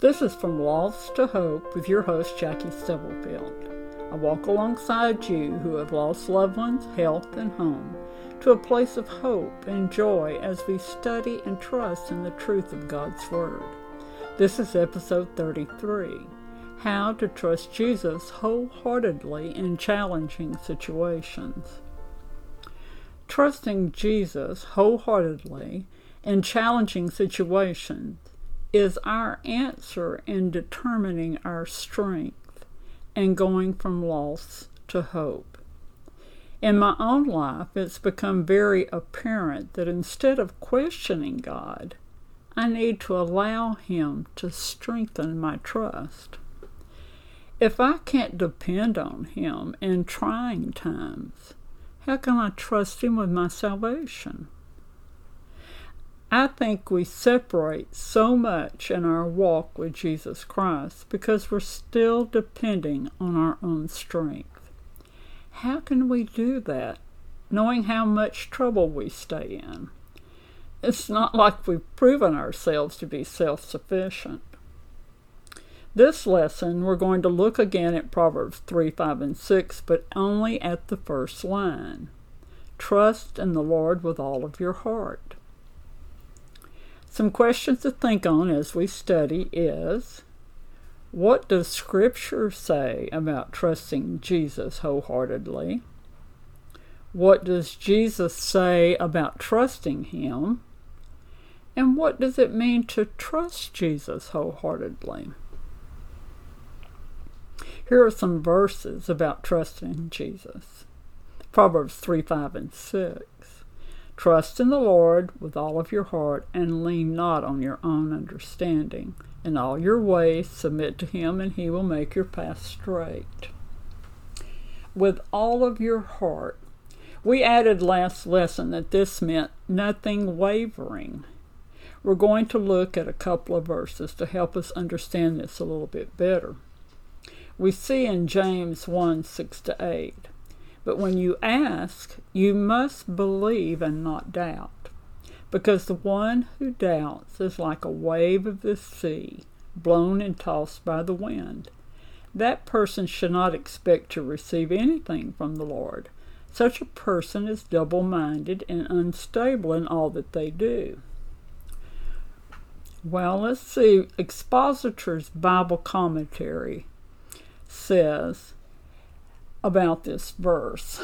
This is From Loss to Hope with your host, Jackie Stubblefield. I walk alongside you who have lost loved ones, health, and home to a place of hope and joy as we study and trust in the truth of God's Word. This is episode 33 How to Trust Jesus Wholeheartedly in Challenging Situations. Trusting Jesus wholeheartedly in challenging situations is our answer in determining our strength and going from loss to hope. In my own life, it's become very apparent that instead of questioning God, I need to allow Him to strengthen my trust. If I can't depend on Him in trying times, how can I trust Him with my salvation? I think we separate so much in our walk with Jesus Christ because we're still depending on our own strength. How can we do that, knowing how much trouble we stay in? It's not like we've proven ourselves to be self sufficient. This lesson, we're going to look again at Proverbs 3, 5, and 6, but only at the first line. Trust in the Lord with all of your heart. Some questions to think on as we study is what does Scripture say about trusting Jesus wholeheartedly? What does Jesus say about trusting Him? And what does it mean to trust Jesus wholeheartedly? Here are some verses about trusting Jesus Proverbs 3 5 and 6. Trust in the Lord with all of your heart, and lean not on your own understanding. In all your ways submit to him, and he will make your path straight. With all of your heart. We added last lesson that this meant nothing wavering. We're going to look at a couple of verses to help us understand this a little bit better. We see in James 1 6 to 8 but when you ask, you must believe and not doubt, because the one who doubts is like a wave of the sea, blown and tossed by the wind. That person should not expect to receive anything from the Lord. Such a person is double minded and unstable in all that they do. Well, let's see. Expositor's Bible Commentary says, about this verse.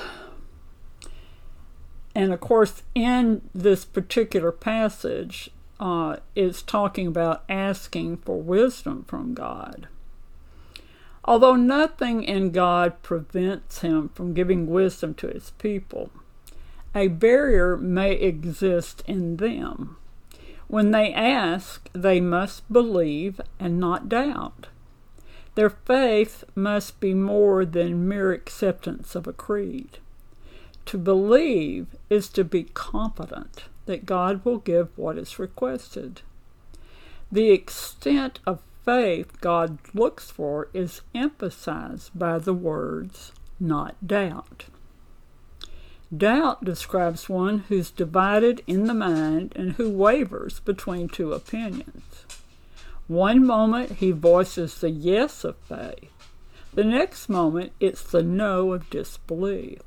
And of course, in this particular passage, uh, is talking about asking for wisdom from God. Although nothing in God prevents him from giving wisdom to his people, a barrier may exist in them. When they ask, they must believe and not doubt. Their faith must be more than mere acceptance of a creed. To believe is to be confident that God will give what is requested. The extent of faith God looks for is emphasized by the words, not doubt. Doubt describes one who's divided in the mind and who wavers between two opinions. One moment he voices the yes of faith, the next moment it's the no of disbelief.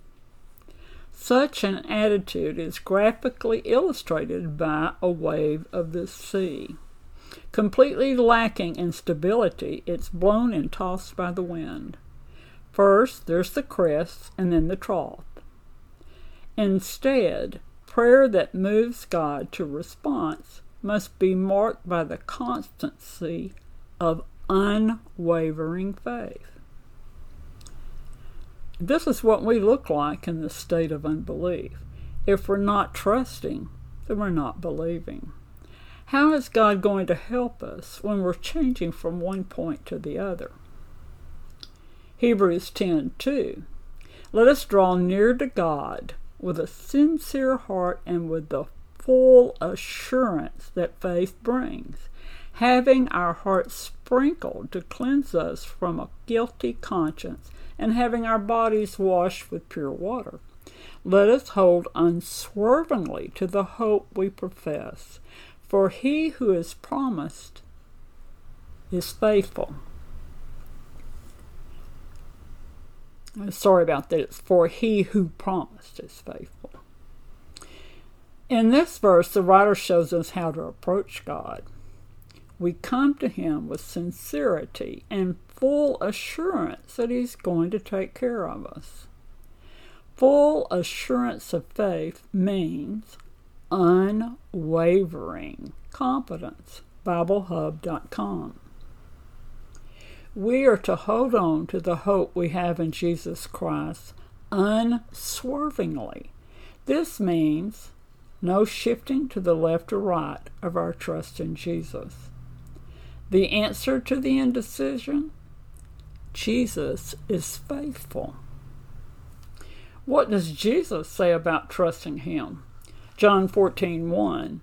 Such an attitude is graphically illustrated by a wave of the sea. Completely lacking in stability, it's blown and tossed by the wind. First, there's the crest and then the trough. Instead, prayer that moves God to response must be marked by the constancy of unwavering faith. This is what we look like in the state of unbelief. If we're not trusting, then we're not believing. How is God going to help us when we're changing from one point to the other? Hebrews 10:2 Let us draw near to God with a sincere heart and with the full assurance that faith brings, having our hearts sprinkled to cleanse us from a guilty conscience, and having our bodies washed with pure water. Let us hold unswervingly to the hope we profess, for he who has promised is faithful. Sorry about that. It's for he who promised is faithful. In this verse, the writer shows us how to approach God. We come to him with sincerity and full assurance that he's going to take care of us. Full assurance of faith means unwavering confidence. BibleHub.com. We are to hold on to the hope we have in Jesus Christ unswervingly. This means no shifting to the left or right of our trust in Jesus. The answer to the indecision? Jesus is faithful. What does Jesus say about trusting him? John 14, 1.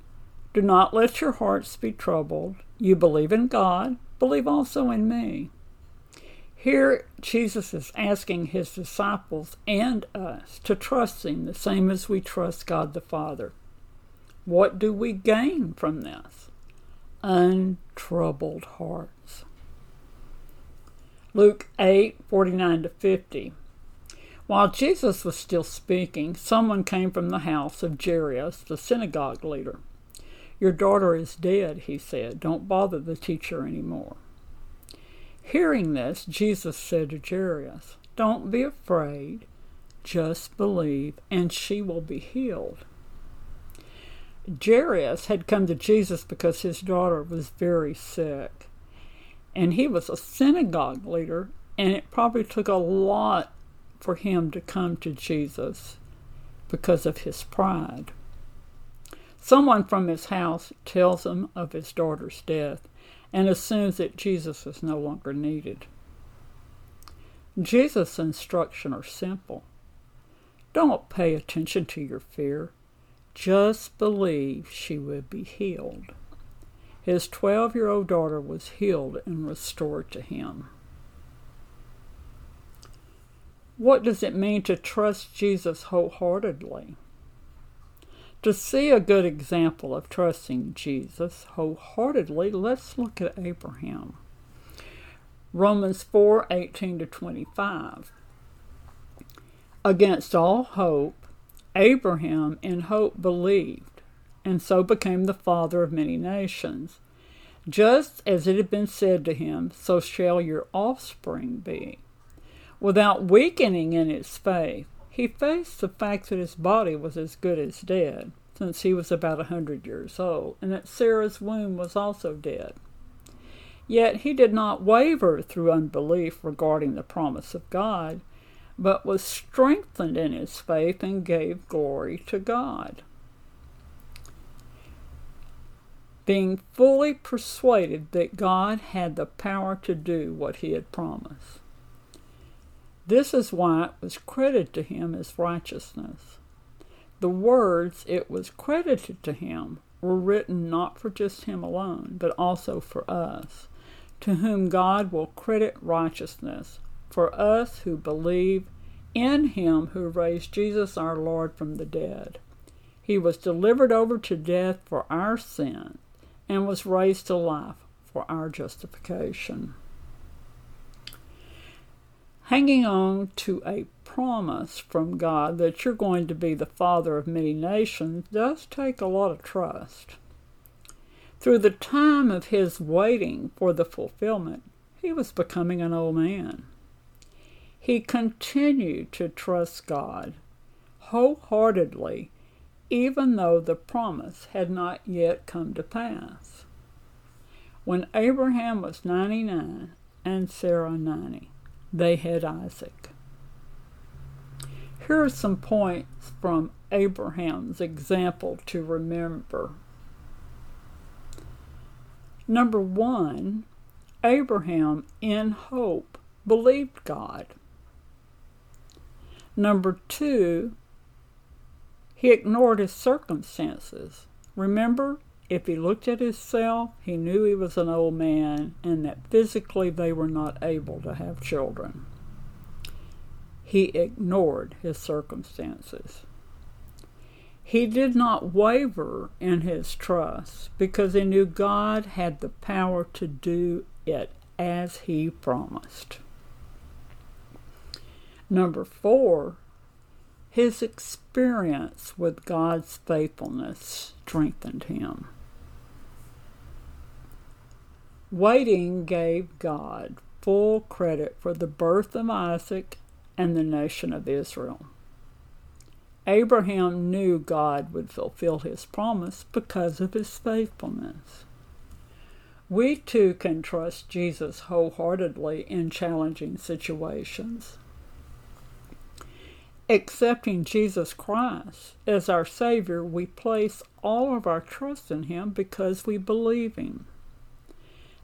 Do not let your hearts be troubled. You believe in God, believe also in me. Here, Jesus is asking his disciples and us to trust him the same as we trust God the Father. What do we gain from this? Untroubled hearts. Luke 8 49 to 50. While Jesus was still speaking, someone came from the house of Jairus, the synagogue leader. Your daughter is dead, he said. Don't bother the teacher any more. Hearing this, Jesus said to Jairus, Don't be afraid, just believe, and she will be healed. Jairus had come to Jesus because his daughter was very sick. And he was a synagogue leader, and it probably took a lot for him to come to Jesus because of his pride. Someone from his house tells him of his daughter's death and assumes that Jesus is no longer needed. Jesus' instructions are simple. Don't pay attention to your fear. Just believe she would be healed. His 12 year old daughter was healed and restored to him. What does it mean to trust Jesus wholeheartedly? To see a good example of trusting Jesus wholeheartedly, let's look at Abraham. Romans 4 18 to 25. Against all hope, Abraham in hope believed, and so became the father of many nations. Just as it had been said to him, so shall your offspring be. Without weakening in his faith, he faced the fact that his body was as good as dead, since he was about a hundred years old, and that Sarah's womb was also dead. Yet he did not waver through unbelief regarding the promise of God but was strengthened in his faith and gave glory to God. Being fully persuaded that God had the power to do what he had promised. This is why it was credited to him as righteousness. The words it was credited to him were written not for just him alone, but also for us, to whom God will credit righteousness for us who believe in him who raised Jesus our Lord from the dead. He was delivered over to death for our sin and was raised to life for our justification. Hanging on to a promise from God that you're going to be the father of many nations does take a lot of trust. Through the time of his waiting for the fulfillment, he was becoming an old man. He continued to trust God wholeheartedly, even though the promise had not yet come to pass. When Abraham was 99 and Sarah 90, they had Isaac. Here are some points from Abraham's example to remember. Number one, Abraham, in hope, believed God. Number two, he ignored his circumstances. Remember, if he looked at himself, he knew he was an old man and that physically they were not able to have children. He ignored his circumstances. He did not waver in his trust because he knew God had the power to do it as He promised. Number four, his experience with God's faithfulness strengthened him. Waiting gave God full credit for the birth of Isaac and the nation of Israel. Abraham knew God would fulfill his promise because of his faithfulness. We too can trust Jesus wholeheartedly in challenging situations. Accepting Jesus Christ as our Savior, we place all of our trust in Him because we believe Him.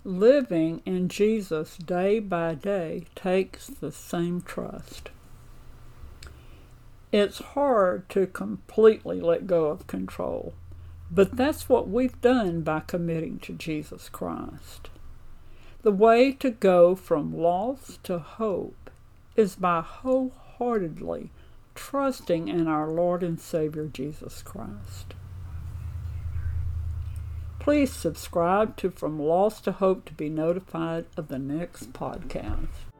Living in Jesus day by day takes the same trust. It's hard to completely let go of control, but that's what we've done by committing to Jesus Christ. The way to go from loss to hope is by wholeheartedly trusting in our Lord and Savior Jesus Christ. Please subscribe to From Loss to Hope to be notified of the next podcast.